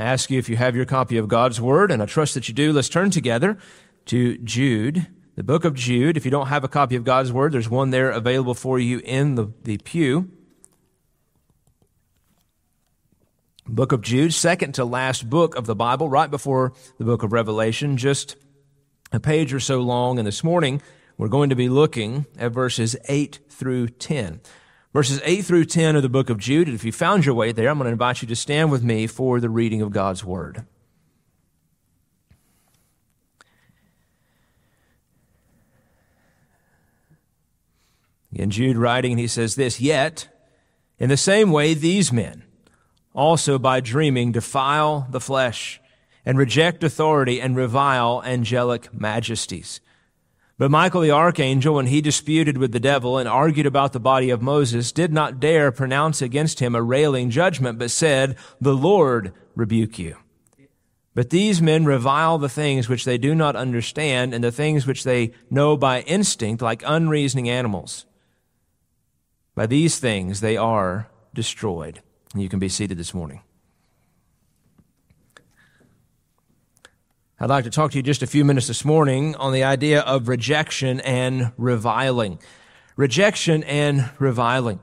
I ask you if you have your copy of God's Word, and I trust that you do. Let's turn together to Jude, the book of Jude. If you don't have a copy of God's Word, there's one there available for you in the, the pew. Book of Jude, second to last book of the Bible, right before the book of Revelation, just a page or so long. And this morning, we're going to be looking at verses 8 through 10. Verses 8 through 10 of the book of Jude. And if you found your way there, I'm going to invite you to stand with me for the reading of God's Word. Again, Jude writing, he says this, Yet, in the same way, these men also by dreaming defile the flesh and reject authority and revile angelic majesties. But Michael the archangel, when he disputed with the devil and argued about the body of Moses, did not dare pronounce against him a railing judgment, but said, The Lord rebuke you. But these men revile the things which they do not understand and the things which they know by instinct like unreasoning animals. By these things they are destroyed. You can be seated this morning. I'd like to talk to you just a few minutes this morning on the idea of rejection and reviling. Rejection and reviling.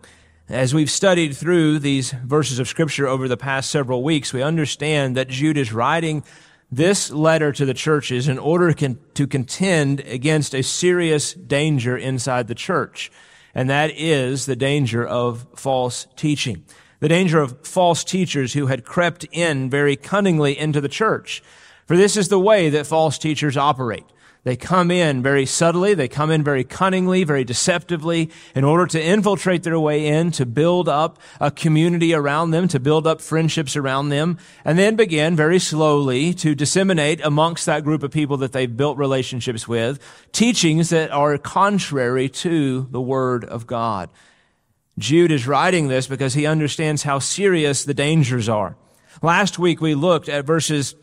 As we've studied through these verses of Scripture over the past several weeks, we understand that Jude is writing this letter to the churches in order to contend against a serious danger inside the church, and that is the danger of false teaching the danger of false teachers who had crept in very cunningly into the church. For this is the way that false teachers operate. They come in very subtly, they come in very cunningly, very deceptively, in order to infiltrate their way in, to build up a community around them, to build up friendships around them, and then begin very slowly to disseminate amongst that group of people that they've built relationships with teachings that are contrary to the Word of God. Jude is writing this because he understands how serious the dangers are. Last week we looked at verses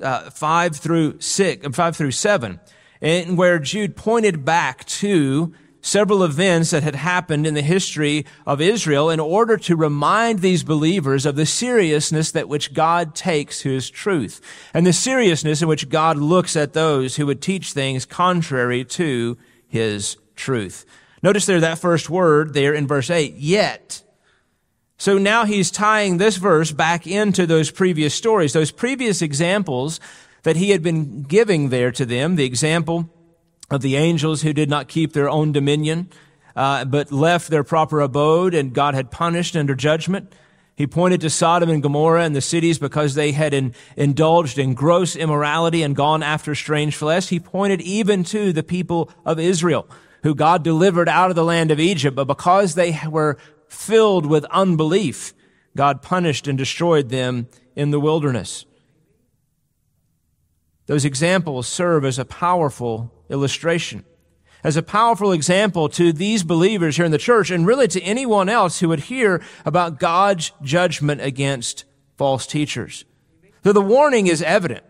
uh, five through six, uh, five through seven, and where Jude pointed back to several events that had happened in the history of Israel in order to remind these believers of the seriousness that which God takes his truth and the seriousness in which God looks at those who would teach things contrary to his truth. Notice there that first word there in verse 8, yet. So now he's tying this verse back into those previous stories, those previous examples that he had been giving there to them, the example of the angels who did not keep their own dominion, uh, but left their proper abode and God had punished under judgment. He pointed to Sodom and Gomorrah and the cities because they had in, indulged in gross immorality and gone after strange flesh. He pointed even to the people of Israel who God delivered out of the land of Egypt, but because they were filled with unbelief, God punished and destroyed them in the wilderness. Those examples serve as a powerful illustration, as a powerful example to these believers here in the church and really to anyone else who would hear about God's judgment against false teachers. So the warning is evident.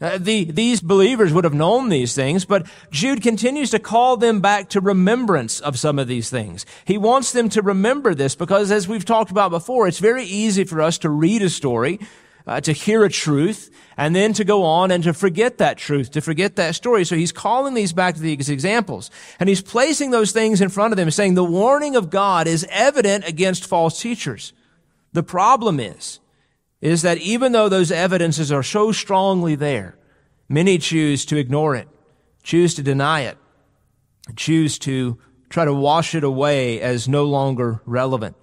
Uh, the, these believers would have known these things, but Jude continues to call them back to remembrance of some of these things. He wants them to remember this because as we've talked about before, it's very easy for us to read a story, uh, to hear a truth, and then to go on and to forget that truth, to forget that story. So he's calling these back to these examples. And he's placing those things in front of them, saying the warning of God is evident against false teachers. The problem is, is that even though those evidences are so strongly there, many choose to ignore it, choose to deny it, choose to try to wash it away as no longer relevant.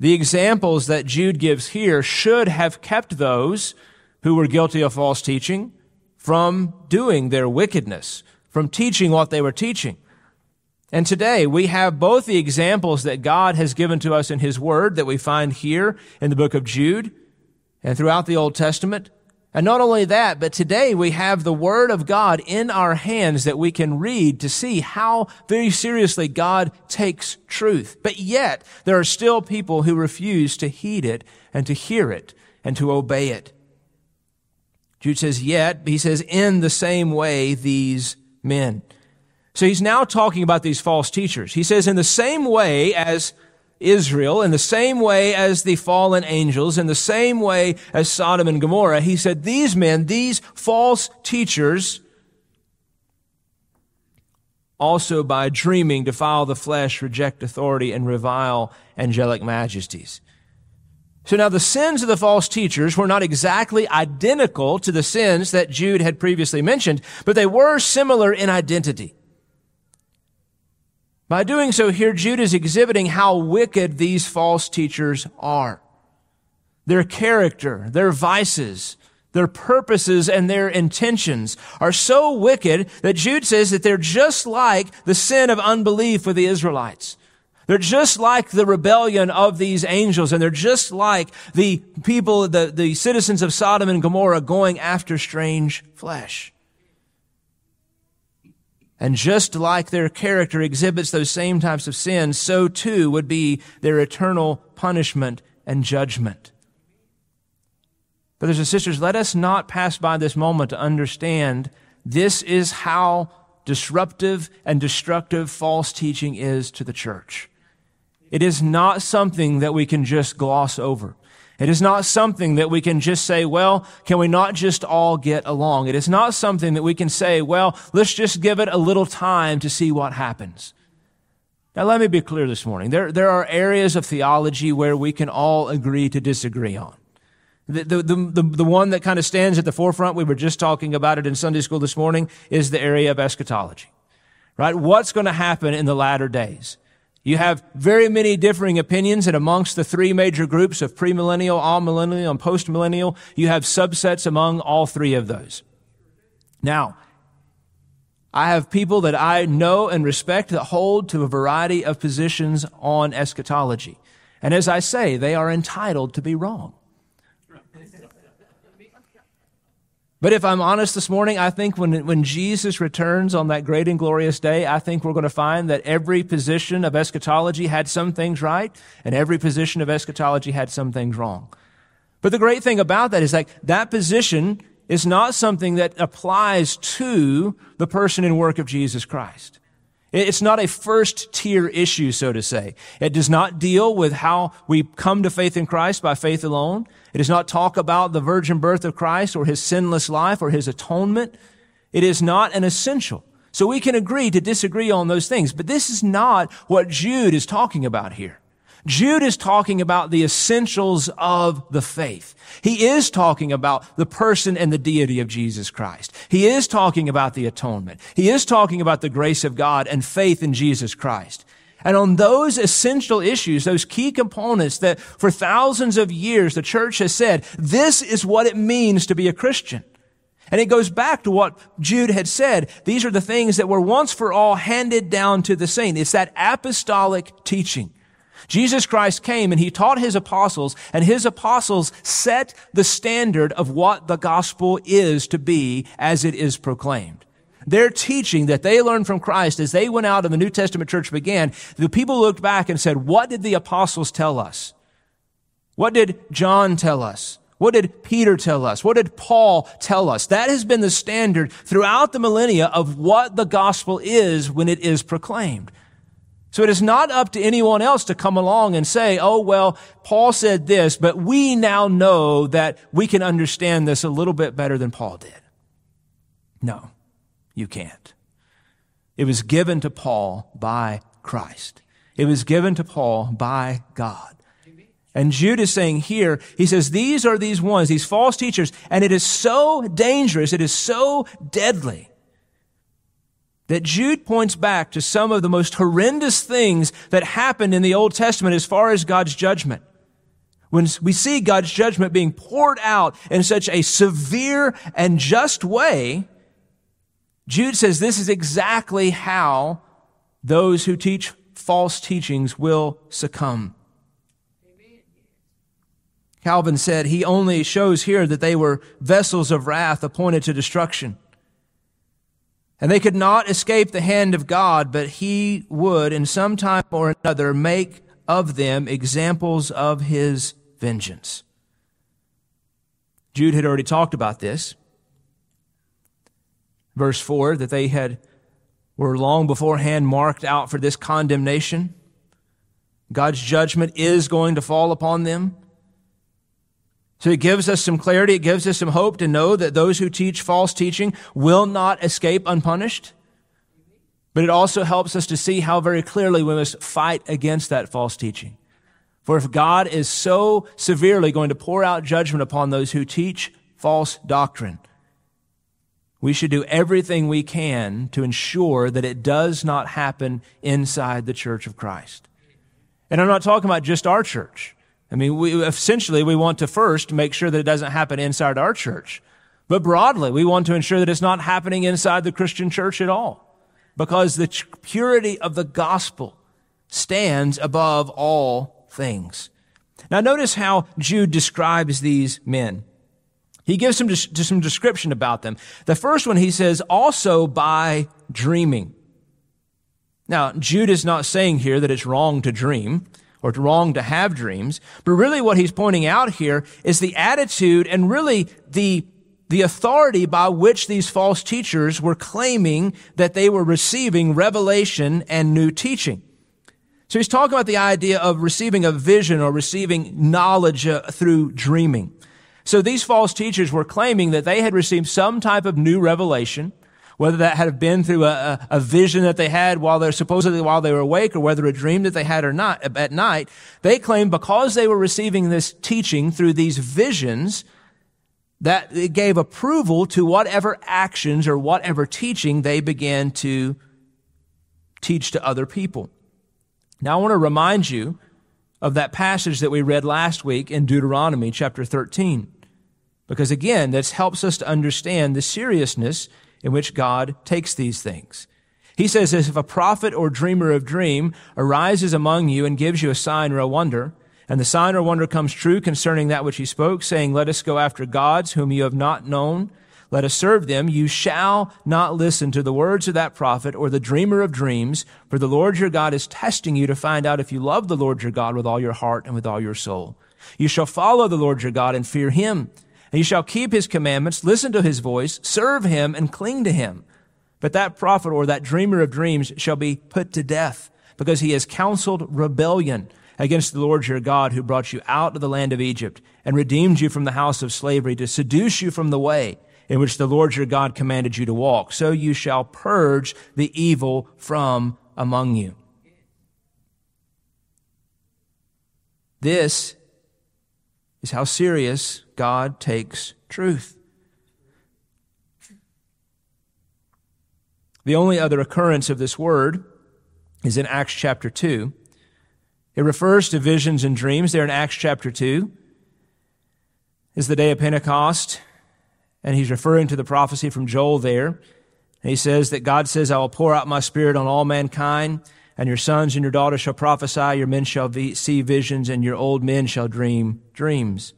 The examples that Jude gives here should have kept those who were guilty of false teaching from doing their wickedness, from teaching what they were teaching. And today we have both the examples that God has given to us in His Word that we find here in the book of Jude, and throughout the Old Testament. And not only that, but today we have the Word of God in our hands that we can read to see how very seriously God takes truth. But yet, there are still people who refuse to heed it and to hear it and to obey it. Jude says, yet, he says, in the same way, these men. So he's now talking about these false teachers. He says, in the same way as Israel in the same way as the fallen angels, in the same way as Sodom and Gomorrah. He said, these men, these false teachers, also by dreaming defile the flesh, reject authority, and revile angelic majesties. So now the sins of the false teachers were not exactly identical to the sins that Jude had previously mentioned, but they were similar in identity. By doing so, here Jude is exhibiting how wicked these false teachers are. Their character, their vices, their purposes, and their intentions are so wicked that Jude says that they're just like the sin of unbelief with the Israelites. They're just like the rebellion of these angels, and they're just like the people, the, the citizens of Sodom and Gomorrah going after strange flesh. And just like their character exhibits those same types of sins, so too would be their eternal punishment and judgment. Brothers and sisters, let us not pass by this moment to understand this is how disruptive and destructive false teaching is to the church. It is not something that we can just gloss over. It is not something that we can just say, well, can we not just all get along? It is not something that we can say, well, let's just give it a little time to see what happens. Now, let me be clear this morning. There, there are areas of theology where we can all agree to disagree on. The, the, the, the, one that kind of stands at the forefront, we were just talking about it in Sunday school this morning, is the area of eschatology. Right? What's going to happen in the latter days? You have very many differing opinions, and amongst the three major groups of premillennial, amillennial, and postmillennial, you have subsets among all three of those. Now, I have people that I know and respect that hold to a variety of positions on eschatology. And as I say, they are entitled to be wrong. But if I'm honest this morning, I think when, when Jesus returns on that great and glorious day, I think we're going to find that every position of eschatology had some things right and every position of eschatology had some things wrong. But the great thing about that is like that position is not something that applies to the person and work of Jesus Christ. It's not a first tier issue, so to say. It does not deal with how we come to faith in Christ by faith alone. It does not talk about the virgin birth of Christ or his sinless life or his atonement. It is not an essential. So we can agree to disagree on those things, but this is not what Jude is talking about here. Jude is talking about the essentials of the faith. He is talking about the person and the deity of Jesus Christ. He is talking about the atonement. He is talking about the grace of God and faith in Jesus Christ. And on those essential issues, those key components that for thousands of years the church has said, this is what it means to be a Christian. And it goes back to what Jude had said. These are the things that were once for all handed down to the saint. It's that apostolic teaching. Jesus Christ came and he taught his apostles and his apostles set the standard of what the gospel is to be as it is proclaimed. Their teaching that they learned from Christ as they went out and the New Testament church began, the people looked back and said, what did the apostles tell us? What did John tell us? What did Peter tell us? What did Paul tell us? That has been the standard throughout the millennia of what the gospel is when it is proclaimed. So it is not up to anyone else to come along and say, oh, well, Paul said this, but we now know that we can understand this a little bit better than Paul did. No, you can't. It was given to Paul by Christ. It was given to Paul by God. And Jude is saying here, he says, these are these ones, these false teachers, and it is so dangerous, it is so deadly that Jude points back to some of the most horrendous things that happened in the Old Testament as far as God's judgment. When we see God's judgment being poured out in such a severe and just way, Jude says this is exactly how those who teach false teachings will succumb. Calvin said he only shows here that they were vessels of wrath appointed to destruction. And they could not escape the hand of God, but he would in some time or another make of them examples of his vengeance. Jude had already talked about this. Verse 4 that they had were long beforehand marked out for this condemnation. God's judgment is going to fall upon them. So it gives us some clarity. It gives us some hope to know that those who teach false teaching will not escape unpunished. But it also helps us to see how very clearly we must fight against that false teaching. For if God is so severely going to pour out judgment upon those who teach false doctrine, we should do everything we can to ensure that it does not happen inside the church of Christ. And I'm not talking about just our church. I mean, we, essentially, we want to first make sure that it doesn't happen inside our church. But broadly, we want to ensure that it's not happening inside the Christian church at all. Because the purity of the gospel stands above all things. Now notice how Jude describes these men. He gives some, some description about them. The first one he says, also by dreaming. Now, Jude is not saying here that it's wrong to dream or wrong to have dreams. But really what he's pointing out here is the attitude and really the, the authority by which these false teachers were claiming that they were receiving revelation and new teaching. So he's talking about the idea of receiving a vision or receiving knowledge uh, through dreaming. So these false teachers were claiming that they had received some type of new revelation whether that had been through a, a, vision that they had while they're supposedly while they were awake or whether a dream that they had or not at night, they claimed because they were receiving this teaching through these visions, that it gave approval to whatever actions or whatever teaching they began to teach to other people. Now I want to remind you of that passage that we read last week in Deuteronomy chapter 13. Because again, this helps us to understand the seriousness in which God takes these things. He says, if a prophet or dreamer of dream arises among you and gives you a sign or a wonder, and the sign or wonder comes true concerning that which he spoke, saying, let us go after gods whom you have not known, let us serve them, you shall not listen to the words of that prophet or the dreamer of dreams, for the Lord your God is testing you to find out if you love the Lord your God with all your heart and with all your soul. You shall follow the Lord your God and fear him and you shall keep his commandments, listen to his voice, serve him, and cling to him. But that prophet or that dreamer of dreams shall be put to death because he has counseled rebellion against the Lord your God who brought you out of the land of Egypt and redeemed you from the house of slavery to seduce you from the way in which the Lord your God commanded you to walk. So you shall purge the evil from among you. This is how serious God takes truth. The only other occurrence of this word is in Acts chapter 2. It refers to visions and dreams there in Acts chapter 2. Is the day of Pentecost, and he's referring to the prophecy from Joel there. he says that God says, I will pour out my spirit on all mankind, and your sons and your daughters shall prophesy, your men shall see visions, and your old men shall dream dreams.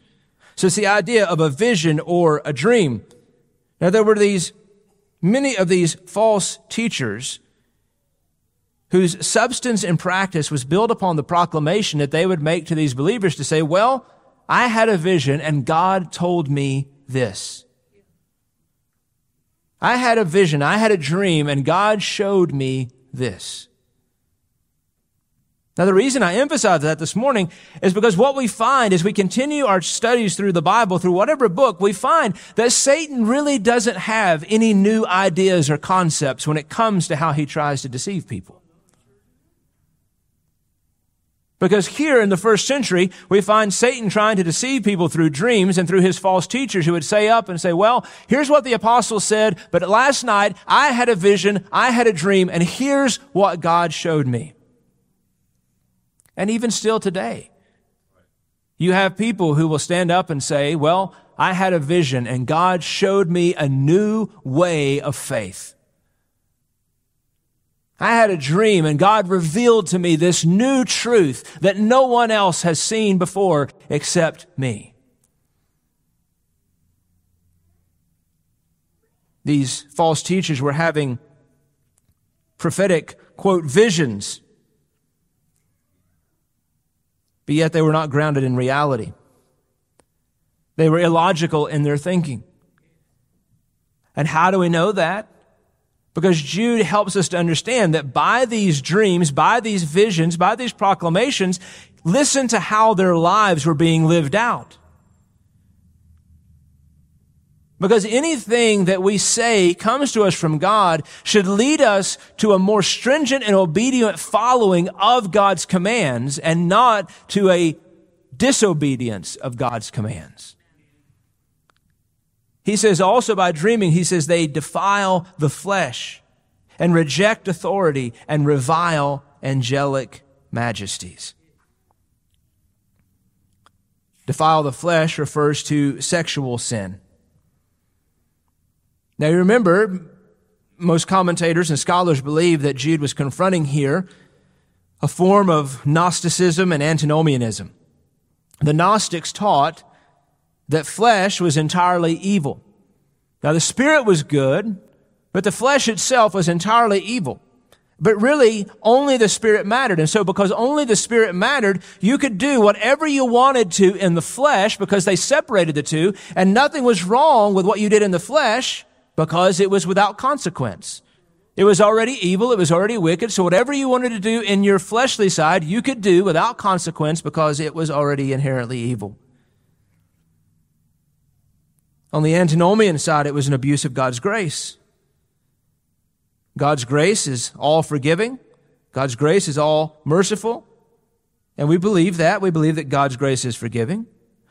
So it's the idea of a vision or a dream. Now there were these, many of these false teachers whose substance and practice was built upon the proclamation that they would make to these believers to say, well, I had a vision and God told me this. I had a vision, I had a dream, and God showed me this. Now, the reason I emphasize that this morning is because what we find as we continue our studies through the Bible, through whatever book, we find that Satan really doesn't have any new ideas or concepts when it comes to how he tries to deceive people. Because here in the first century, we find Satan trying to deceive people through dreams and through his false teachers who would say up and say, well, here's what the apostle said, but last night I had a vision, I had a dream, and here's what God showed me. And even still today, you have people who will stand up and say, well, I had a vision and God showed me a new way of faith. I had a dream and God revealed to me this new truth that no one else has seen before except me. These false teachers were having prophetic, quote, visions but yet they were not grounded in reality. They were illogical in their thinking. And how do we know that? Because Jude helps us to understand that by these dreams, by these visions, by these proclamations, listen to how their lives were being lived out. Because anything that we say comes to us from God should lead us to a more stringent and obedient following of God's commands and not to a disobedience of God's commands. He says also by dreaming, he says they defile the flesh and reject authority and revile angelic majesties. Defile the flesh refers to sexual sin. Now you remember, most commentators and scholars believe that Jude was confronting here a form of Gnosticism and antinomianism. The Gnostics taught that flesh was entirely evil. Now the spirit was good, but the flesh itself was entirely evil. But really, only the Spirit mattered. And so because only the Spirit mattered, you could do whatever you wanted to in the flesh because they separated the two, and nothing was wrong with what you did in the flesh because it was without consequence. It was already evil. It was already wicked. So whatever you wanted to do in your fleshly side, you could do without consequence because it was already inherently evil. On the antinomian side, it was an abuse of God's grace. God's grace is all forgiving. God's grace is all merciful. And we believe that. We believe that God's grace is forgiving.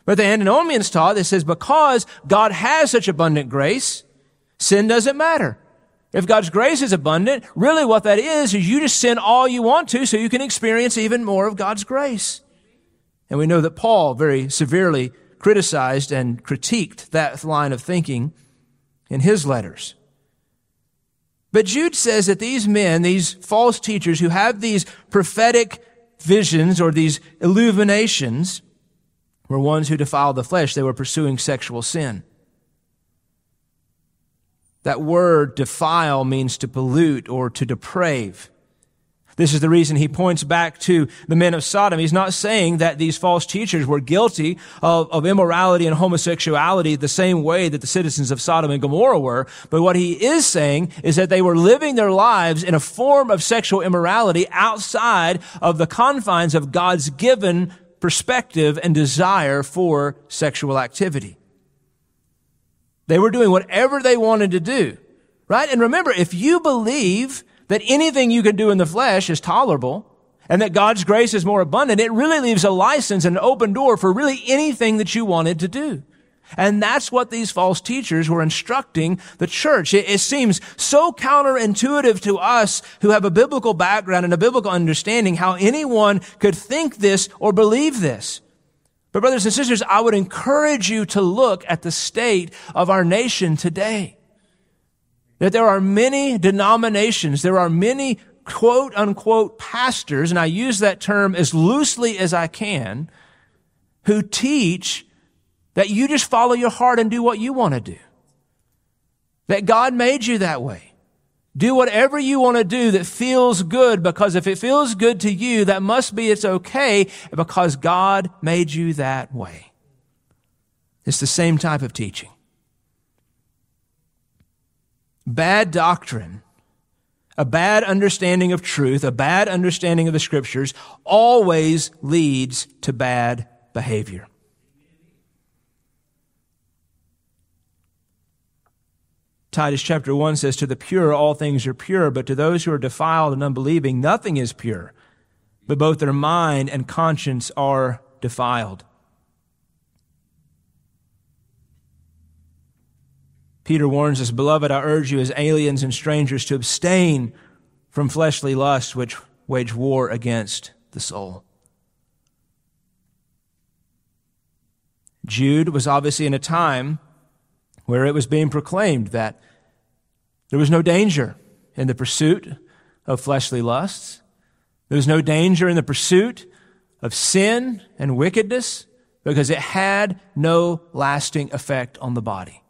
But the antinomians taught that says because God has such abundant grace, sin doesn't matter. If God's grace is abundant, really what that is, is you just sin all you want to so you can experience even more of God's grace. And we know that Paul very severely criticized and critiqued that line of thinking in his letters. But Jude says that these men, these false teachers who have these prophetic visions or these illuminations, were ones who defiled the flesh. They were pursuing sexual sin. That word defile means to pollute or to deprave. This is the reason he points back to the men of Sodom. He's not saying that these false teachers were guilty of, of, immorality and homosexuality the same way that the citizens of Sodom and Gomorrah were. But what he is saying is that they were living their lives in a form of sexual immorality outside of the confines of God's given perspective and desire for sexual activity. They were doing whatever they wanted to do, right? And remember, if you believe that anything you can do in the flesh is tolerable and that God's grace is more abundant, it really leaves a license and an open door for really anything that you wanted to do. And that's what these false teachers were instructing the church. It, it, seems so counterintuitive to us who have a biblical background and a biblical understanding how anyone could think this or believe this. But brothers and sisters, I would encourage you to look at the state of our nation today that there are many denominations, there are many quote unquote pastors, and I use that term as loosely as I can, who teach that you just follow your heart and do what you want to do. That God made you that way. Do whatever you want to do that feels good because if it feels good to you, that must be it's okay because God made you that way. It's the same type of teaching. Bad doctrine, a bad understanding of truth, a bad understanding of the scriptures always leads to bad behavior. Titus chapter 1 says, To the pure all things are pure, but to those who are defiled and unbelieving, nothing is pure, but both their mind and conscience are defiled. Peter warns us, Beloved, I urge you as aliens and strangers to abstain from fleshly lusts which wage war against the soul. Jude was obviously in a time where it was being proclaimed that there was no danger in the pursuit of fleshly lusts. There was no danger in the pursuit of sin and wickedness because it had no lasting effect on the body.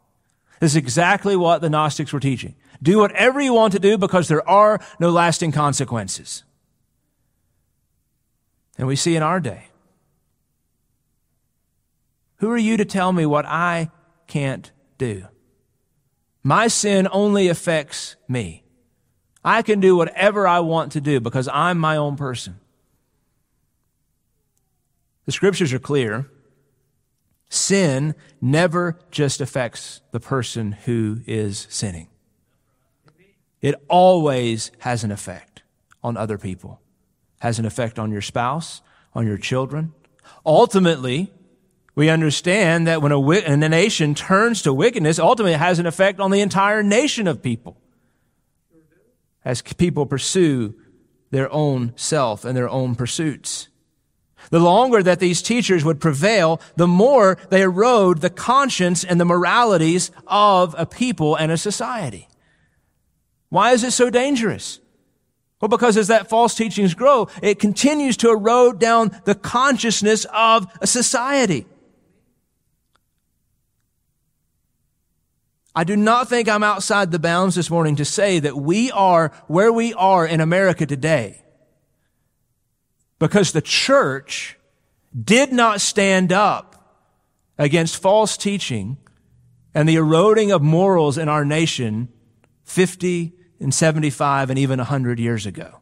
This is exactly what the Gnostics were teaching. Do whatever you want to do because there are no lasting consequences. And we see in our day. Who are you to tell me what I can't do? My sin only affects me. I can do whatever I want to do because I'm my own person. The scriptures are clear. Sin never just affects the person who is sinning. It always has an effect on other people. Has an effect on your spouse, on your children. Ultimately, we understand that when a, a nation turns to wickedness, ultimately it has an effect on the entire nation of people. As people pursue their own self and their own pursuits. The longer that these teachers would prevail, the more they erode the conscience and the moralities of a people and a society. Why is it so dangerous? Well, because as that false teachings grow, it continues to erode down the consciousness of a society. I do not think I'm outside the bounds this morning to say that we are where we are in America today because the church did not stand up against false teaching and the eroding of morals in our nation 50 and 75 and even 100 years ago.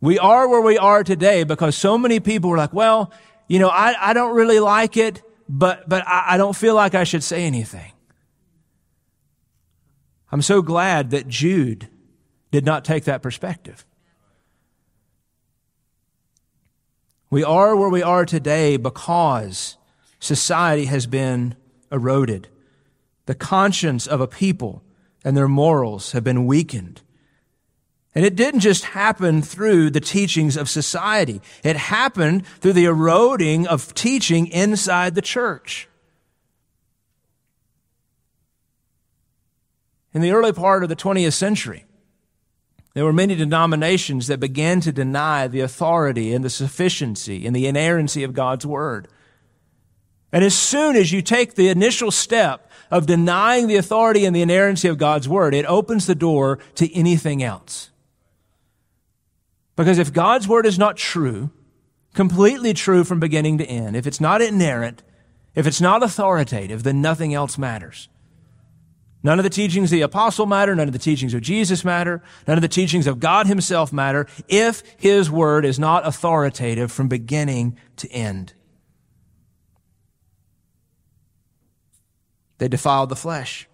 We are where we are today because so many people were like, well, you know, I, I don't really like it but, but I, I don't feel like I should say anything. I'm so glad that Jude did not take that perspective. We are where we are today because society has been eroded. The conscience of a people and their morals have been weakened. And it didn't just happen through the teachings of society. It happened through the eroding of teaching inside the church. In the early part of the 20th century, there were many denominations that began to deny the authority and the sufficiency and the inerrancy of God's Word. And as soon as you take the initial step of denying the authority and the inerrancy of God's Word, it opens the door to anything else. Because if God's word is not true, completely true from beginning to end, if it's not inerrant, if it's not authoritative, then nothing else matters. None of the teachings of the apostle matter. None of the teachings of Jesus matter. None of the teachings of God himself matter if his word is not authoritative from beginning to end. They defiled the flesh.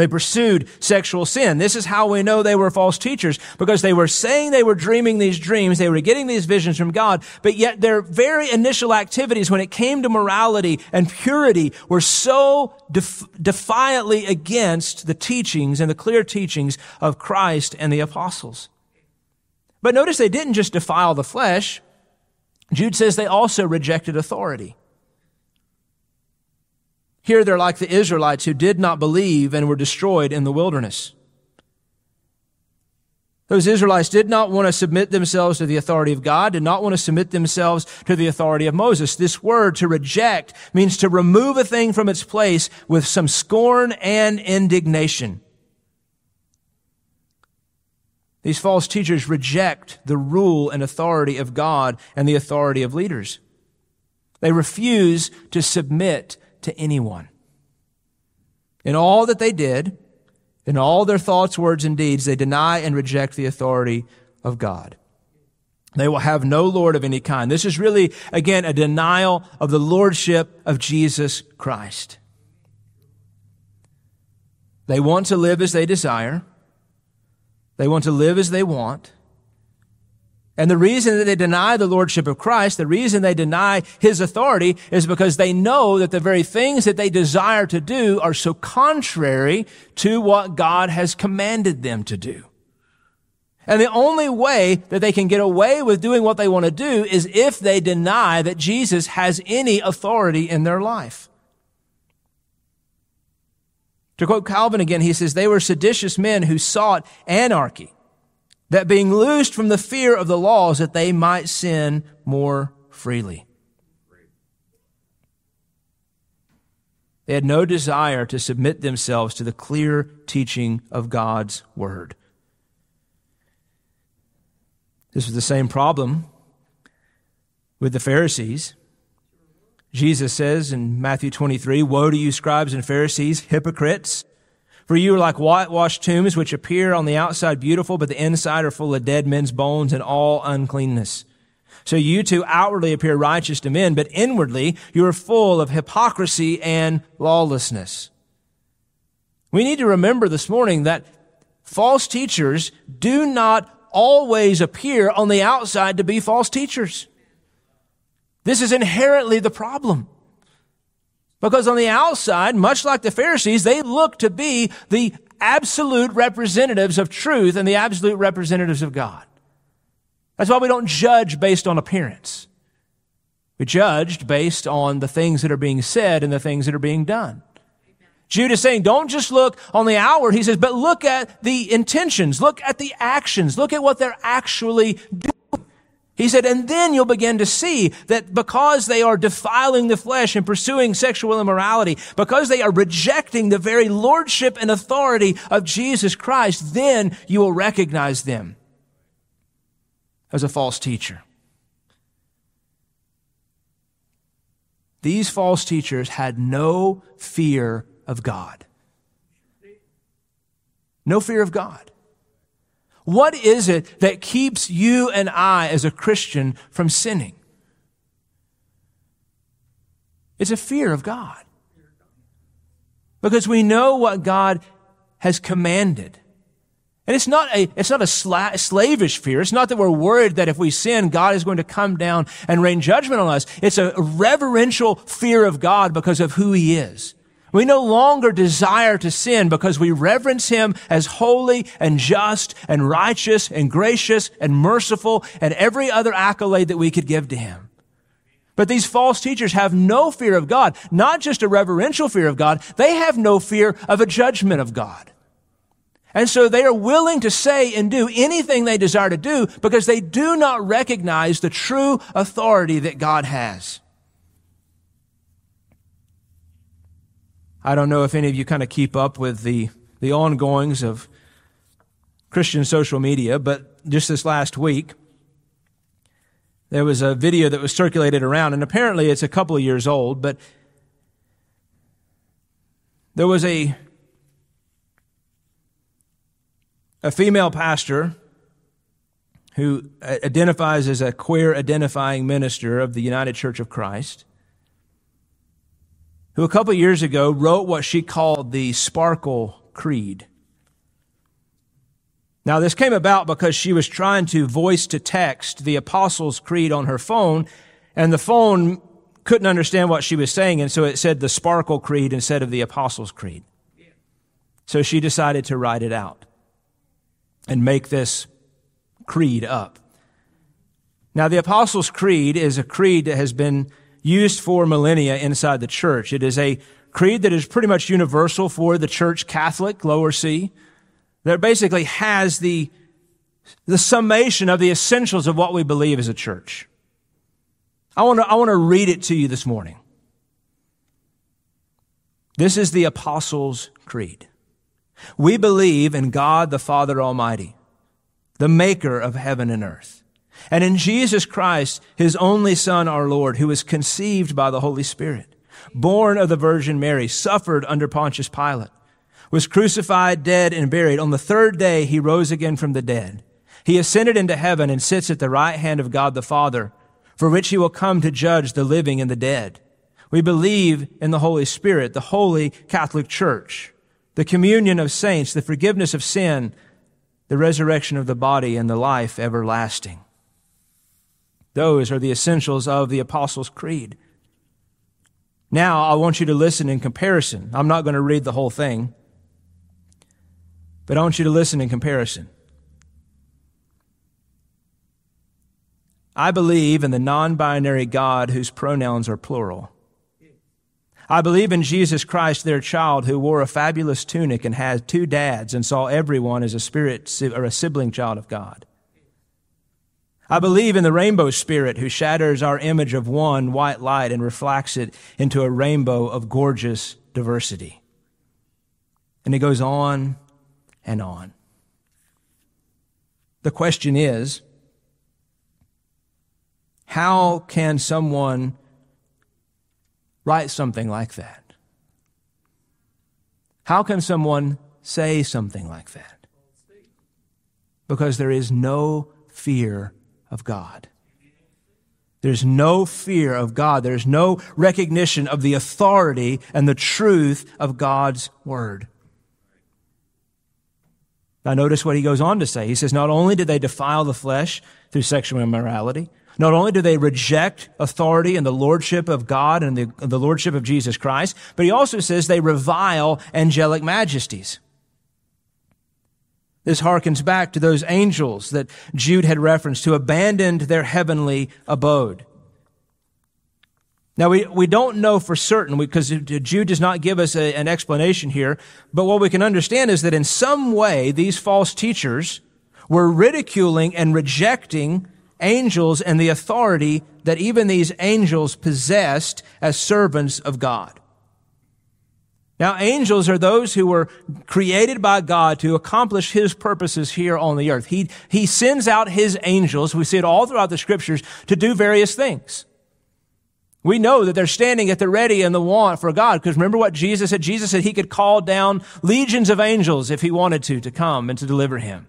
They pursued sexual sin. This is how we know they were false teachers because they were saying they were dreaming these dreams. They were getting these visions from God, but yet their very initial activities when it came to morality and purity were so def- defiantly against the teachings and the clear teachings of Christ and the apostles. But notice they didn't just defile the flesh. Jude says they also rejected authority. Here they're like the Israelites who did not believe and were destroyed in the wilderness. Those Israelites did not want to submit themselves to the authority of God, did not want to submit themselves to the authority of Moses. This word, to reject, means to remove a thing from its place with some scorn and indignation. These false teachers reject the rule and authority of God and the authority of leaders. They refuse to submit to anyone. In all that they did, in all their thoughts, words, and deeds, they deny and reject the authority of God. They will have no Lord of any kind. This is really, again, a denial of the Lordship of Jesus Christ. They want to live as they desire. They want to live as they want. And the reason that they deny the lordship of Christ, the reason they deny his authority is because they know that the very things that they desire to do are so contrary to what God has commanded them to do. And the only way that they can get away with doing what they want to do is if they deny that Jesus has any authority in their life. To quote Calvin again, he says, they were seditious men who sought anarchy that being loosed from the fear of the laws that they might sin more freely. They had no desire to submit themselves to the clear teaching of God's word. This was the same problem with the Pharisees. Jesus says in Matthew 23, Woe to you, scribes and Pharisees, hypocrites! For you are like whitewashed tombs, which appear on the outside beautiful, but the inside are full of dead men's bones and all uncleanness. So you too outwardly appear righteous to men, but inwardly you are full of hypocrisy and lawlessness. We need to remember this morning that false teachers do not always appear on the outside to be false teachers. This is inherently the problem. Because on the outside, much like the Pharisees, they look to be the absolute representatives of truth and the absolute representatives of God. That's why we don't judge based on appearance. We judged based on the things that are being said and the things that are being done. Jude is saying, don't just look on the outward. He says, but look at the intentions. Look at the actions. Look at what they're actually doing. He said, and then you'll begin to see that because they are defiling the flesh and pursuing sexual immorality, because they are rejecting the very lordship and authority of Jesus Christ, then you will recognize them as a false teacher. These false teachers had no fear of God. No fear of God. What is it that keeps you and I as a Christian from sinning? It's a fear of God. Because we know what God has commanded. And it's not a, it's not a sla- slavish fear. It's not that we're worried that if we sin, God is going to come down and rain judgment on us. It's a reverential fear of God because of who He is. We no longer desire to sin because we reverence Him as holy and just and righteous and gracious and merciful and every other accolade that we could give to Him. But these false teachers have no fear of God, not just a reverential fear of God, they have no fear of a judgment of God. And so they are willing to say and do anything they desire to do because they do not recognize the true authority that God has. I don't know if any of you kind of keep up with the, the ongoings of Christian social media, but just this last week, there was a video that was circulated around, and apparently it's a couple of years old, but there was a, a female pastor who identifies as a queer identifying minister of the United Church of Christ who a couple years ago wrote what she called the Sparkle Creed. Now, this came about because she was trying to voice to text the Apostles' Creed on her phone, and the phone couldn't understand what she was saying, and so it said the Sparkle Creed instead of the Apostles' Creed. So she decided to write it out and make this creed up. Now, the Apostles' Creed is a creed that has been used for millennia inside the church. It is a creed that is pretty much universal for the church Catholic, lower C, that basically has the, the summation of the essentials of what we believe as a church. I want to, I want to read it to you this morning. This is the Apostles' Creed. We believe in God the Father Almighty, the maker of heaven and earth and in Jesus Christ, his only Son, our Lord, who was conceived by the Holy Spirit, born of the Virgin Mary, suffered under Pontius Pilate, was crucified, dead, and buried. On the third day, he rose again from the dead. He ascended into heaven and sits at the right hand of God the Father, for which he will come to judge the living and the dead. We believe in the Holy Spirit, the holy Catholic Church, the communion of saints, the forgiveness of sin, the resurrection of the body, and the life everlasting. Those are the essentials of the Apostles' Creed. Now, I want you to listen in comparison. I'm not going to read the whole thing, but I want you to listen in comparison. I believe in the non binary God whose pronouns are plural. I believe in Jesus Christ, their child, who wore a fabulous tunic and had two dads and saw everyone as a spirit or a sibling child of God. I believe in the rainbow spirit who shatters our image of one white light and reflects it into a rainbow of gorgeous diversity. And it goes on and on. The question is, how can someone write something like that? How can someone say something like that? Because there is no fear of God. There's no fear of God. There's no recognition of the authority and the truth of God's word. Now notice what he goes on to say. He says, not only did they defile the flesh through sexual immorality, not only do they reject authority and the lordship of God and the, the lordship of Jesus Christ, but he also says they revile angelic majesties. This harkens back to those angels that Jude had referenced who abandoned their heavenly abode. Now, we, we don't know for certain because Jude does not give us a, an explanation here, but what we can understand is that in some way, these false teachers were ridiculing and rejecting angels and the authority that even these angels possessed as servants of God. Now, angels are those who were created by God to accomplish His purposes here on the earth. He, he sends out His angels, we see it all throughout the scriptures, to do various things. We know that they're standing at the ready and the want for God, because remember what Jesus said? Jesus said He could call down legions of angels if He wanted to, to come and to deliver Him.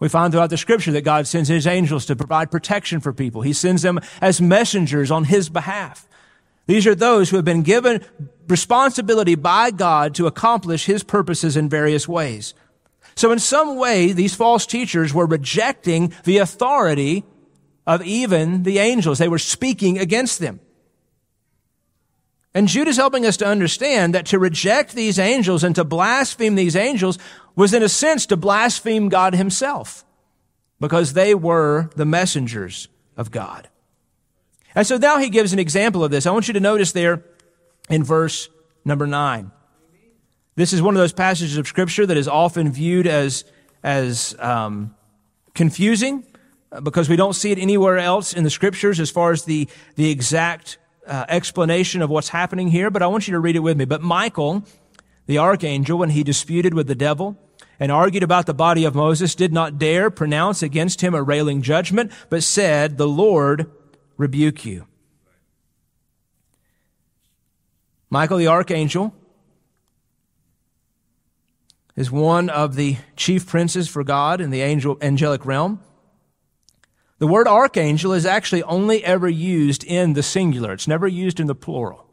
We find throughout the scripture that God sends His angels to provide protection for people. He sends them as messengers on His behalf. These are those who have been given responsibility by God to accomplish His purposes in various ways. So in some way, these false teachers were rejecting the authority of even the angels. They were speaking against them. And Jude is helping us to understand that to reject these angels and to blaspheme these angels was in a sense to blaspheme God himself because they were the messengers of God. And so now he gives an example of this. I want you to notice there in verse number nine. This is one of those passages of scripture that is often viewed as, as um, confusing uh, because we don't see it anywhere else in the scriptures as far as the, the exact uh, explanation of what's happening here. But I want you to read it with me. But Michael, the archangel, when he disputed with the devil, and argued about the body of Moses, did not dare pronounce against him a railing judgment, but said, The Lord rebuke you. Michael the archangel is one of the chief princes for God in the angel, angelic realm. The word archangel is actually only ever used in the singular. It's never used in the plural.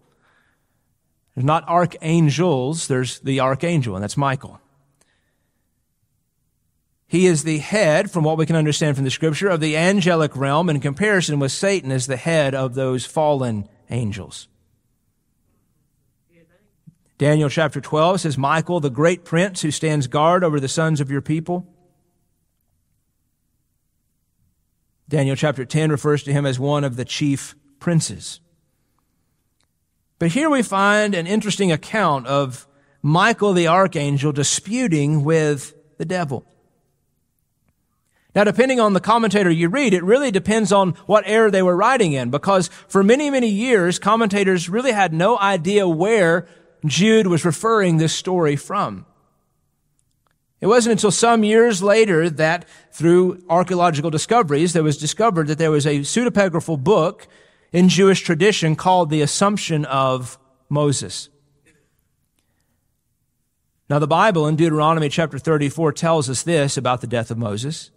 There's not archangels, there's the archangel, and that's Michael. He is the head, from what we can understand from the scripture, of the angelic realm in comparison with Satan as the head of those fallen angels. Daniel chapter 12 says, Michael, the great prince who stands guard over the sons of your people. Daniel chapter 10 refers to him as one of the chief princes. But here we find an interesting account of Michael the archangel disputing with the devil. Now, depending on the commentator you read, it really depends on what era they were writing in, because for many, many years, commentators really had no idea where Jude was referring this story from. It wasn't until some years later that through archaeological discoveries, there was discovered that there was a pseudepigraphal book in Jewish tradition called the Assumption of Moses. Now, the Bible in Deuteronomy chapter 34 tells us this about the death of Moses.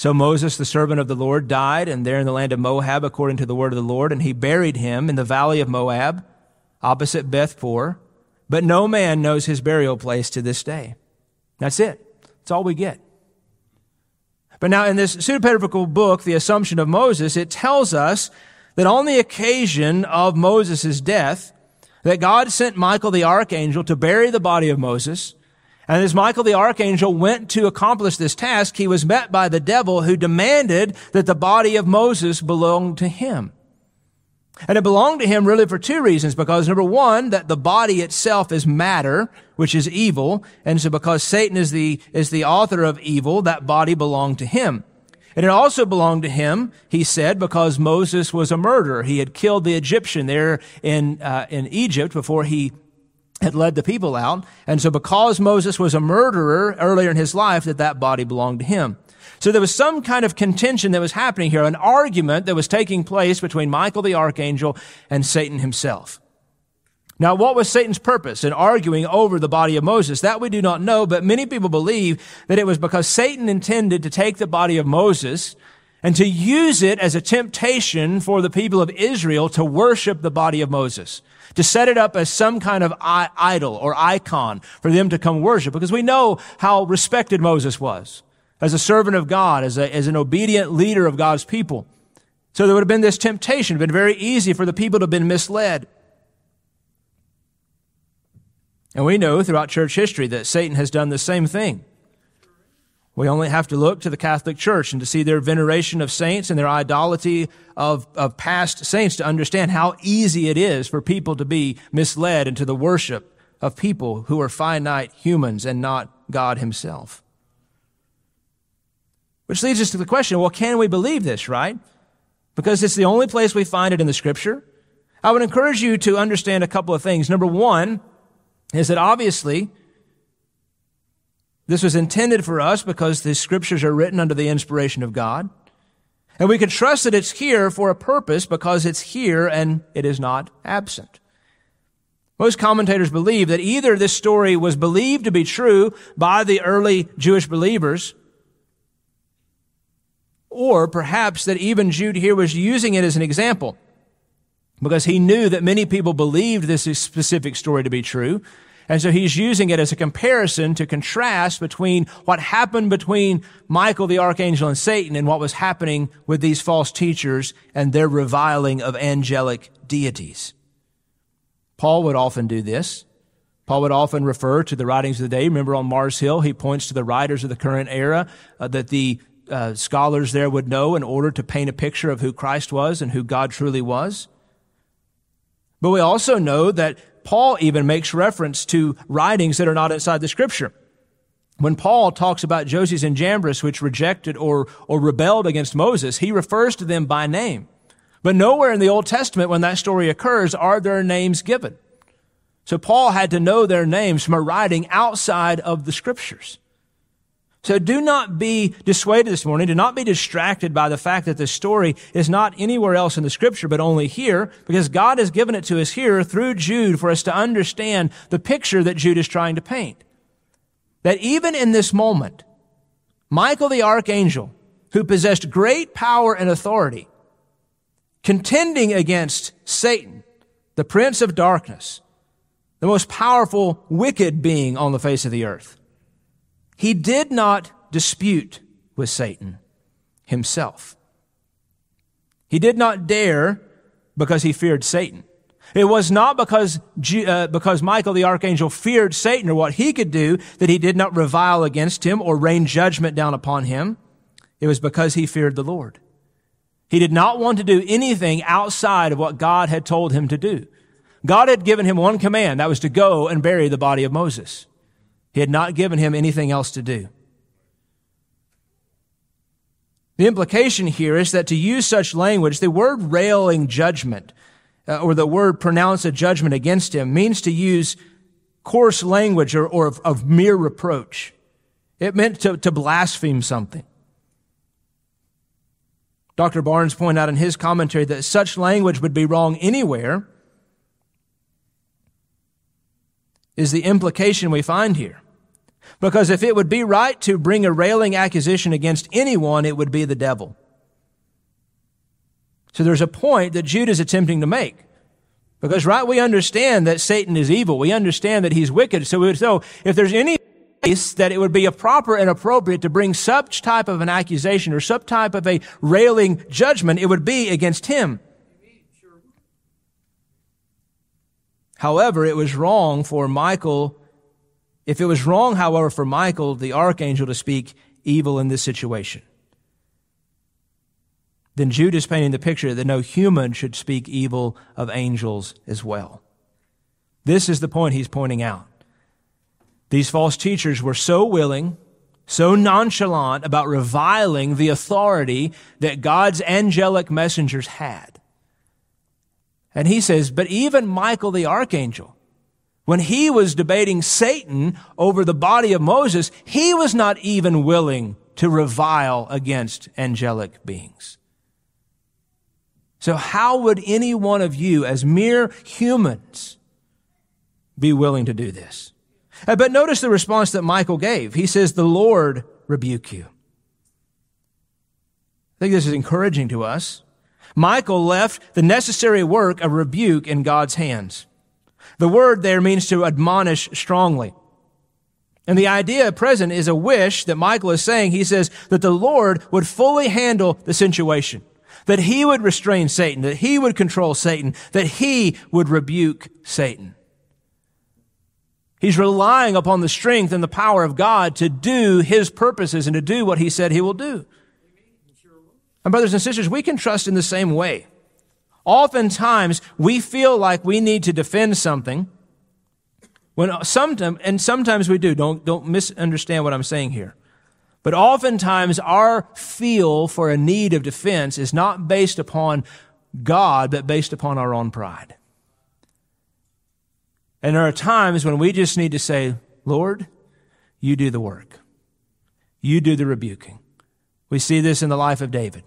So Moses, the servant of the Lord, died, and there in the land of Moab, according to the word of the Lord, and he buried him in the valley of Moab, opposite Beth Peor. But no man knows his burial place to this day. That's it. That's all we get. But now in this pseudepigraphal book, The Assumption of Moses, it tells us that on the occasion of Moses' death, that God sent Michael the archangel to bury the body of Moses, and as Michael the archangel went to accomplish this task, he was met by the devil who demanded that the body of Moses belong to him. And it belonged to him really for two reasons. Because number one, that the body itself is matter, which is evil. And so because Satan is the, is the author of evil, that body belonged to him. And it also belonged to him, he said, because Moses was a murderer. He had killed the Egyptian there in, uh, in Egypt before he had led the people out. And so because Moses was a murderer earlier in his life, that that body belonged to him. So there was some kind of contention that was happening here, an argument that was taking place between Michael the archangel and Satan himself. Now, what was Satan's purpose in arguing over the body of Moses? That we do not know, but many people believe that it was because Satan intended to take the body of Moses and to use it as a temptation for the people of Israel to worship the body of Moses, to set it up as some kind of idol or icon for them to come worship, because we know how respected Moses was as a servant of God, as, a, as an obedient leader of God's people. So there would have been this temptation, been very easy for the people to have been misled. And we know throughout church history that Satan has done the same thing. We only have to look to the Catholic Church and to see their veneration of saints and their idolatry of, of past saints to understand how easy it is for people to be misled into the worship of people who are finite humans and not God Himself. Which leads us to the question well, can we believe this, right? Because it's the only place we find it in the Scripture. I would encourage you to understand a couple of things. Number one, is that obviously this was intended for us because the scriptures are written under the inspiration of God. And we can trust that it's here for a purpose because it's here and it is not absent. Most commentators believe that either this story was believed to be true by the early Jewish believers, or perhaps that even Jude here was using it as an example because he knew that many people believed this specific story to be true. And so he's using it as a comparison to contrast between what happened between Michael the archangel and Satan and what was happening with these false teachers and their reviling of angelic deities. Paul would often do this. Paul would often refer to the writings of the day. Remember on Mars Hill, he points to the writers of the current era uh, that the uh, scholars there would know in order to paint a picture of who Christ was and who God truly was. But we also know that Paul even makes reference to writings that are not inside the scripture. When Paul talks about Joses and Jambres, which rejected or, or rebelled against Moses, he refers to them by name. But nowhere in the Old Testament, when that story occurs, are their names given. So Paul had to know their names from a writing outside of the scriptures. So do not be dissuaded this morning. Do not be distracted by the fact that this story is not anywhere else in the scripture, but only here, because God has given it to us here through Jude for us to understand the picture that Jude is trying to paint. That even in this moment, Michael the archangel, who possessed great power and authority, contending against Satan, the prince of darkness, the most powerful wicked being on the face of the earth, he did not dispute with Satan himself. He did not dare because he feared Satan. It was not because, uh, because Michael the archangel feared Satan or what he could do that he did not revile against him or rain judgment down upon him. It was because he feared the Lord. He did not want to do anything outside of what God had told him to do. God had given him one command, that was to go and bury the body of Moses. He had not given him anything else to do. The implication here is that to use such language, the word railing judgment, uh, or the word pronounce a judgment against him, means to use coarse language or, or of, of mere reproach. It meant to, to blaspheme something. Dr. Barnes pointed out in his commentary that such language would be wrong anywhere is the implication we find here. Because if it would be right to bring a railing accusation against anyone, it would be the devil. So there's a point that Jude is attempting to make. Because, right, we understand that Satan is evil. We understand that he's wicked. So, so if there's any place that it would be a proper and appropriate to bring such type of an accusation or some type of a railing judgment, it would be against him. However, it was wrong for Michael, if it was wrong, however, for Michael, the archangel, to speak evil in this situation, then Jude is painting the picture that no human should speak evil of angels as well. This is the point he's pointing out. These false teachers were so willing, so nonchalant about reviling the authority that God's angelic messengers had and he says, but even Michael the archangel, when he was debating Satan over the body of Moses, he was not even willing to revile against angelic beings. So how would any one of you as mere humans be willing to do this. Uh, but notice the response that Michael gave. He says, the Lord rebuke you. I think this is encouraging to us. Michael left the necessary work of rebuke in God's hands. The word there means to admonish strongly. And the idea present is a wish that Michael is saying. He says that the Lord would fully handle the situation, that he would restrain Satan, that he would control Satan, that he would rebuke Satan. He's relying upon the strength and the power of God to do his purposes and to do what he said he will do. And brothers and sisters, we can trust in the same way. Oftentimes, we feel like we need to defend something when sometimes, and sometimes we do. Don't, don't misunderstand what I'm saying here. But oftentimes, our feel for a need of defense is not based upon God, but based upon our own pride. And there are times when we just need to say, Lord, you do the work. You do the rebuking. We see this in the life of David.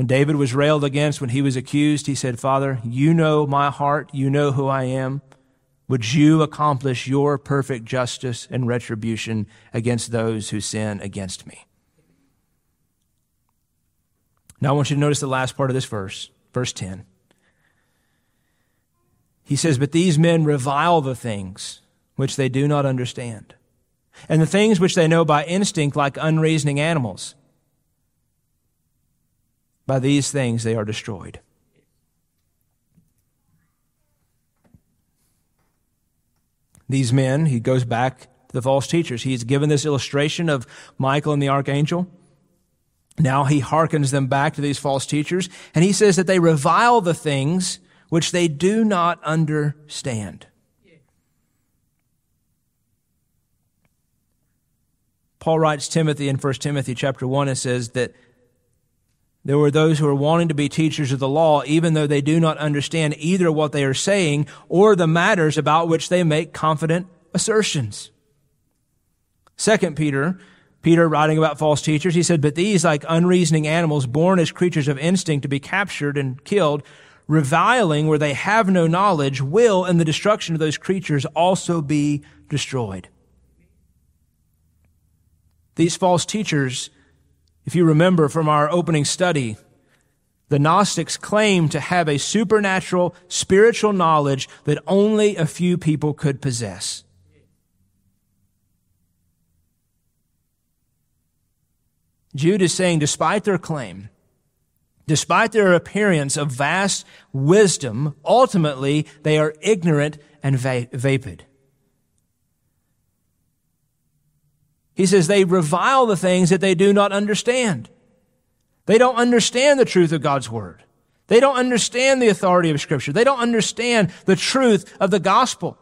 When David was railed against, when he was accused, he said, Father, you know my heart. You know who I am. Would you accomplish your perfect justice and retribution against those who sin against me? Now I want you to notice the last part of this verse, verse 10. He says, But these men revile the things which they do not understand, and the things which they know by instinct like unreasoning animals. By these things they are destroyed. These men, he goes back to the false teachers. He's given this illustration of Michael and the archangel. Now he hearkens them back to these false teachers, and he says that they revile the things which they do not understand. Paul writes Timothy in 1 Timothy chapter 1 and says that there were those who are wanting to be teachers of the law, even though they do not understand either what they are saying or the matters about which they make confident assertions. Second Peter, Peter writing about false teachers, he said, But these, like unreasoning animals born as creatures of instinct to be captured and killed, reviling where they have no knowledge, will in the destruction of those creatures also be destroyed. These false teachers, if you remember from our opening study, the Gnostics claimed to have a supernatural spiritual knowledge that only a few people could possess. Jude is saying, despite their claim, Despite their appearance of vast wisdom, ultimately they are ignorant and va- vapid. He says they revile the things that they do not understand. They don't understand the truth of God's word. They don't understand the authority of scripture. They don't understand the truth of the gospel.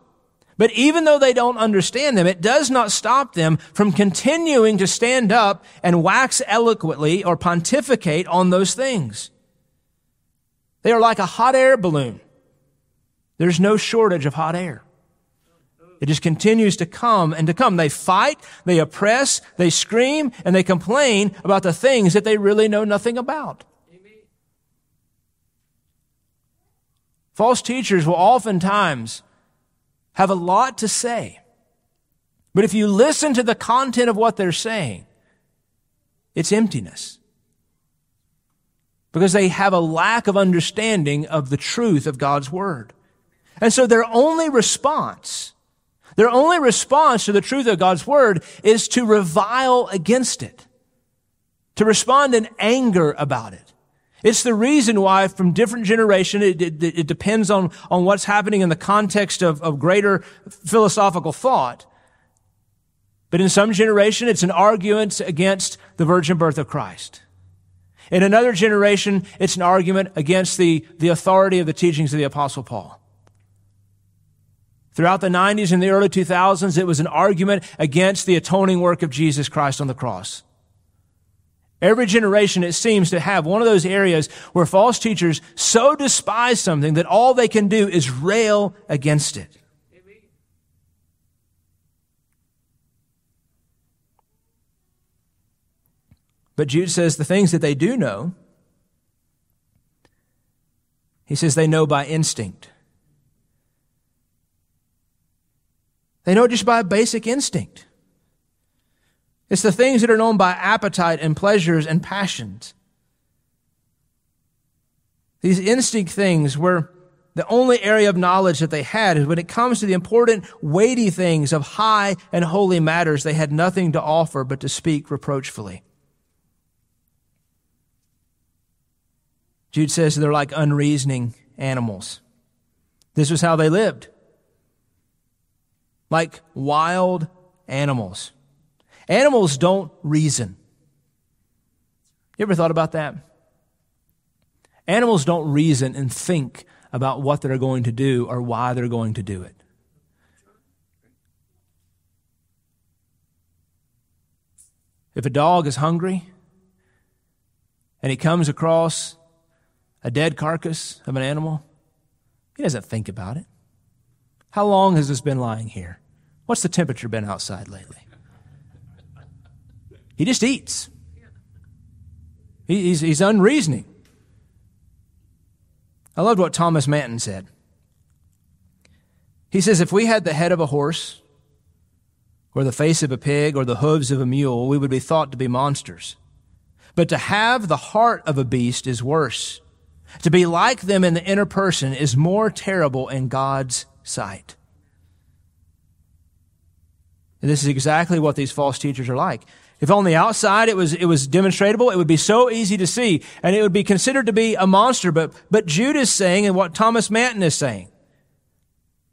But even though they don't understand them, it does not stop them from continuing to stand up and wax eloquently or pontificate on those things. They are like a hot air balloon. There's no shortage of hot air. It just continues to come and to come. They fight, they oppress, they scream, and they complain about the things that they really know nothing about. False teachers will oftentimes have a lot to say. But if you listen to the content of what they're saying, it's emptiness. Because they have a lack of understanding of the truth of God's Word. And so their only response, their only response to the truth of God's Word is to revile against it, to respond in anger about it. It's the reason why from different generation, it, it, it, depends on, on what's happening in the context of, of greater philosophical thought. But in some generation, it's an argument against the virgin birth of Christ. In another generation, it's an argument against the, the authority of the teachings of the apostle Paul. Throughout the 90s and the early 2000s, it was an argument against the atoning work of Jesus Christ on the cross. Every generation, it seems to have one of those areas where false teachers so despise something that all they can do is rail against it. But Jude says the things that they do know, he says they know by instinct. They know it just by basic instinct. It's the things that are known by appetite and pleasures and passions. These instinct things were the only area of knowledge that they had is when it comes to the important, weighty things of high and holy matters, they had nothing to offer but to speak reproachfully. Jude says they're like unreasoning animals. This was how they lived. Like wild animals. Animals don't reason. You ever thought about that? Animals don't reason and think about what they're going to do or why they're going to do it. If a dog is hungry and he comes across a dead carcass of an animal, he doesn't think about it. How long has this been lying here? What's the temperature been outside lately? He just eats. He's, he's unreasoning. I loved what Thomas Manton said. He says, if we had the head of a horse, or the face of a pig, or the hooves of a mule, we would be thought to be monsters. But to have the heart of a beast is worse. To be like them in the inner person is more terrible in God's sight. And this is exactly what these false teachers are like. If on the outside it was, it was demonstratable, it would be so easy to see, and it would be considered to be a monster. But, but Jude is saying, and what Thomas Manton is saying,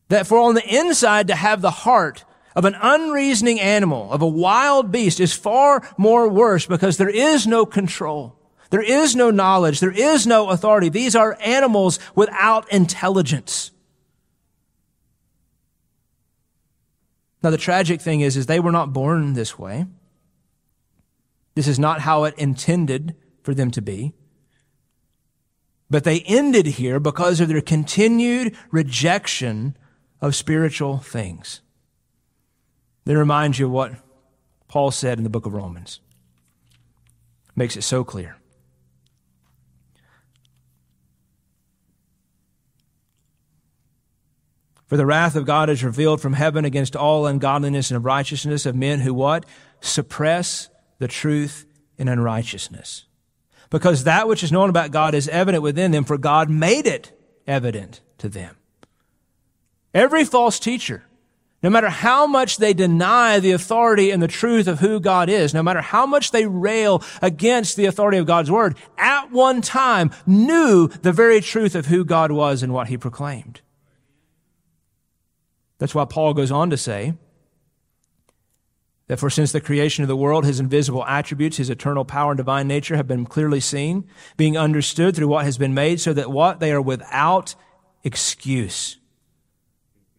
that for on the inside to have the heart of an unreasoning animal, of a wild beast, is far more worse because there is no control. There is no knowledge. There is no authority. These are animals without intelligence. Now, the tragic thing is, is they were not born this way. This is not how it intended for them to be. But they ended here because of their continued rejection of spiritual things. They remind you of what Paul said in the book of Romans. Makes it so clear. For the wrath of God is revealed from heaven against all ungodliness and unrighteousness of men who what? Suppress the truth in unrighteousness. Because that which is known about God is evident within them, for God made it evident to them. Every false teacher, no matter how much they deny the authority and the truth of who God is, no matter how much they rail against the authority of God's word, at one time knew the very truth of who God was and what he proclaimed. That's why Paul goes on to say, that for since the creation of the world, his invisible attributes, his eternal power and divine nature have been clearly seen, being understood through what has been made, so that what? They are without excuse.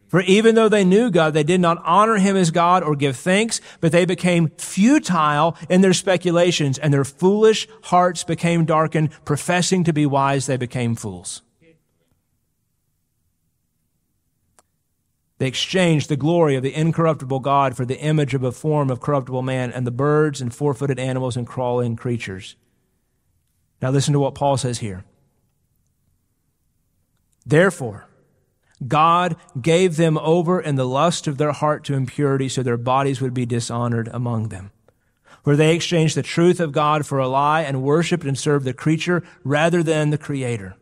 For even though they knew God, they did not honor him as God or give thanks, but they became futile in their speculations, and their foolish hearts became darkened. Professing to be wise, they became fools. They exchanged the glory of the incorruptible God for the image of a form of corruptible man and the birds and four footed animals and crawling creatures. Now listen to what Paul says here. Therefore, God gave them over in the lust of their heart to impurity so their bodies would be dishonored among them. Where they exchanged the truth of God for a lie and worshiped and served the creature rather than the creator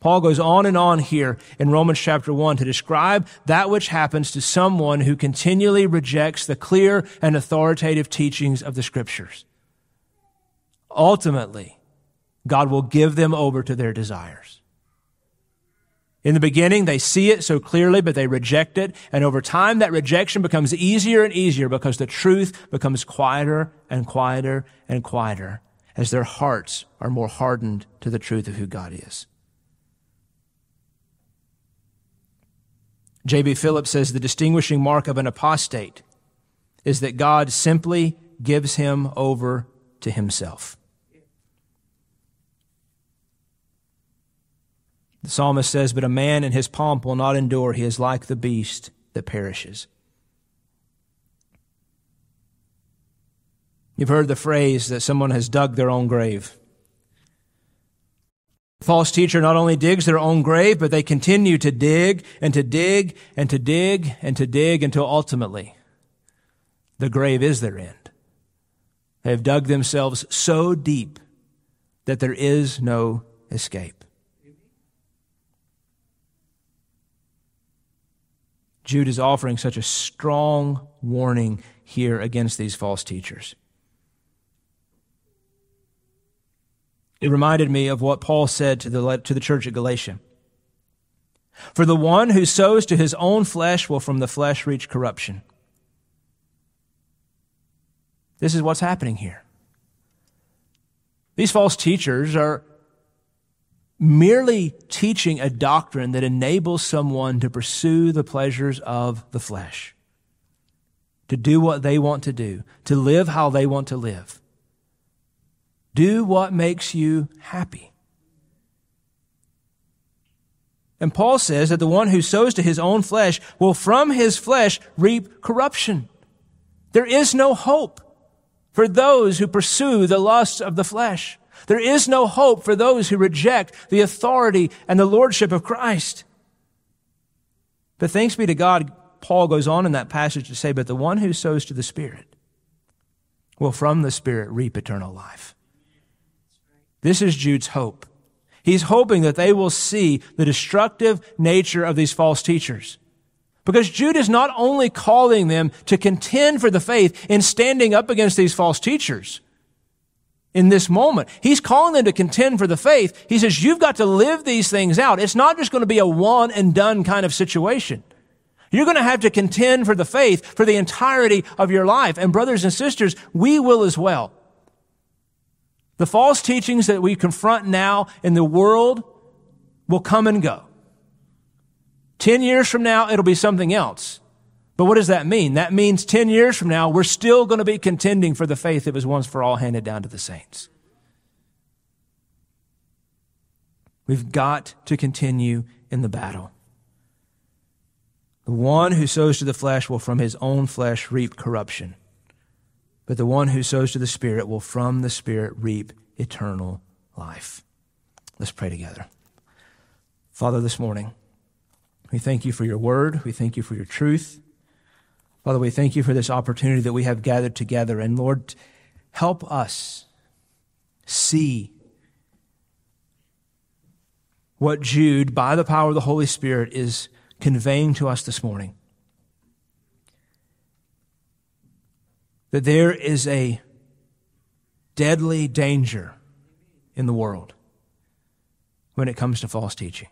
Paul goes on and on here in Romans chapter 1 to describe that which happens to someone who continually rejects the clear and authoritative teachings of the scriptures. Ultimately, God will give them over to their desires. In the beginning, they see it so clearly, but they reject it. And over time, that rejection becomes easier and easier because the truth becomes quieter and quieter and quieter as their hearts are more hardened to the truth of who God is. J.B. Phillips says the distinguishing mark of an apostate is that God simply gives him over to himself. The psalmist says, But a man in his pomp will not endure. He is like the beast that perishes. You've heard the phrase that someone has dug their own grave. False teacher not only digs their own grave, but they continue to dig and to dig and to dig and to dig until ultimately the grave is their end. They have dug themselves so deep that there is no escape. Jude is offering such a strong warning here against these false teachers. It reminded me of what Paul said to the, to the church at Galatia. For the one who sows to his own flesh will from the flesh reach corruption. This is what's happening here. These false teachers are merely teaching a doctrine that enables someone to pursue the pleasures of the flesh, to do what they want to do, to live how they want to live. Do what makes you happy. And Paul says that the one who sows to his own flesh will from his flesh reap corruption. There is no hope for those who pursue the lusts of the flesh. There is no hope for those who reject the authority and the lordship of Christ. But thanks be to God, Paul goes on in that passage to say, but the one who sows to the Spirit will from the Spirit reap eternal life. This is Jude's hope. He's hoping that they will see the destructive nature of these false teachers. Because Jude is not only calling them to contend for the faith in standing up against these false teachers in this moment. He's calling them to contend for the faith. He says, you've got to live these things out. It's not just going to be a one and done kind of situation. You're going to have to contend for the faith for the entirety of your life. And brothers and sisters, we will as well. The false teachings that we confront now in the world will come and go. Ten years from now, it'll be something else. But what does that mean? That means 10 years from now, we're still going to be contending for the faith that was once for all handed down to the saints. We've got to continue in the battle. The one who sows to the flesh will from his own flesh reap corruption. But the one who sows to the Spirit will from the Spirit reap eternal life. Let's pray together. Father, this morning, we thank you for your word. We thank you for your truth. Father, we thank you for this opportunity that we have gathered together. And Lord, help us see what Jude, by the power of the Holy Spirit, is conveying to us this morning. That there is a deadly danger in the world when it comes to false teaching.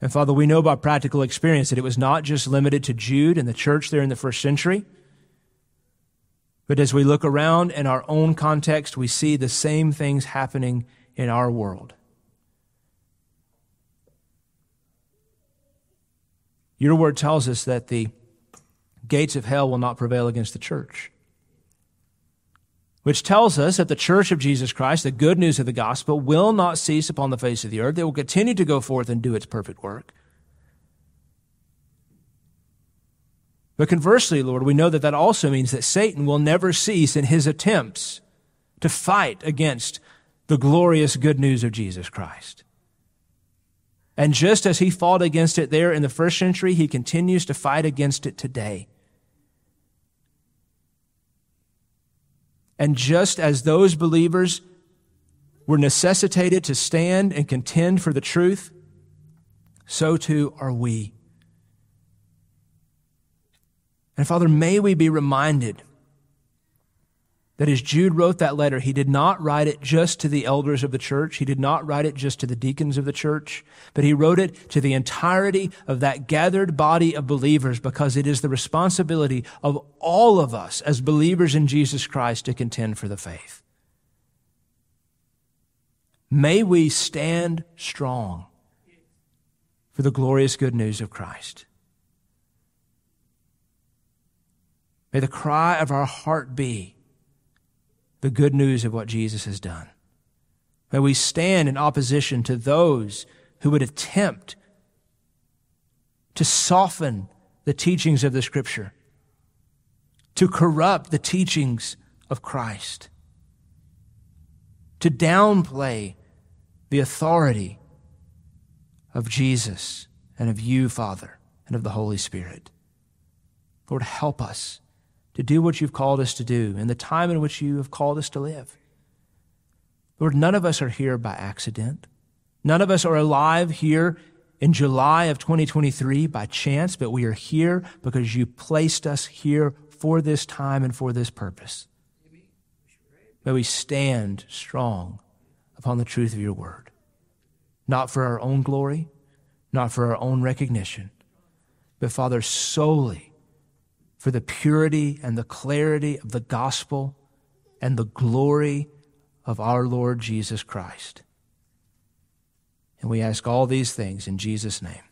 And Father, we know by practical experience that it was not just limited to Jude and the church there in the first century. But as we look around in our own context, we see the same things happening in our world. Your word tells us that the gates of hell will not prevail against the church. Which tells us that the church of Jesus Christ, the good news of the gospel, will not cease upon the face of the earth. It will continue to go forth and do its perfect work. But conversely, Lord, we know that that also means that Satan will never cease in his attempts to fight against the glorious good news of Jesus Christ. And just as he fought against it there in the first century, he continues to fight against it today. And just as those believers were necessitated to stand and contend for the truth, so too are we. And Father, may we be reminded that as Jude wrote that letter, he did not write it just to the elders of the church. He did not write it just to the deacons of the church, but he wrote it to the entirety of that gathered body of believers because it is the responsibility of all of us as believers in Jesus Christ to contend for the faith. May we stand strong for the glorious good news of Christ. May the cry of our heart be, the good news of what Jesus has done. May we stand in opposition to those who would attempt to soften the teachings of the Scripture, to corrupt the teachings of Christ. to downplay the authority of Jesus and of you, Father, and of the Holy Spirit. Lord, help us to do what you've called us to do in the time in which you have called us to live. Lord, none of us are here by accident. None of us are alive here in July of 2023 by chance, but we are here because you placed us here for this time and for this purpose. May we stand strong upon the truth of your word, not for our own glory, not for our own recognition, but Father, solely for the purity and the clarity of the gospel and the glory of our Lord Jesus Christ. And we ask all these things in Jesus' name.